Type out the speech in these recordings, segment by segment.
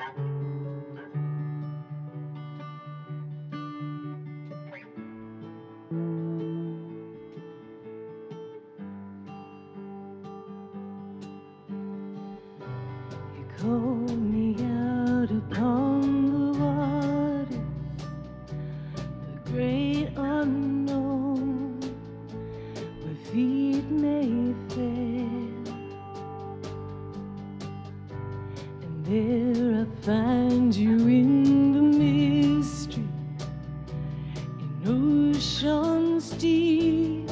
You called me out upon the waters, the great unknown, feet may fail. There I find you in the mystery, in oceans deep.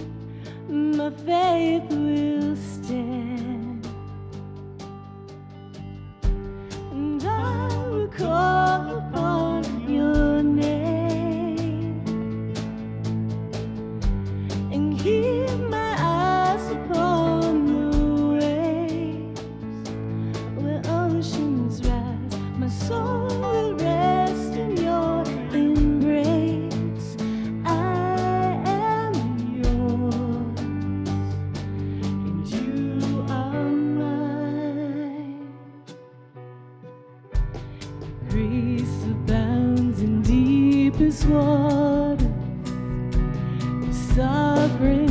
My faith waters, sovereign.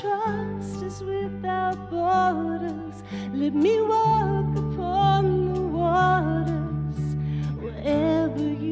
trust is without borders. Let me walk upon the waters wherever you.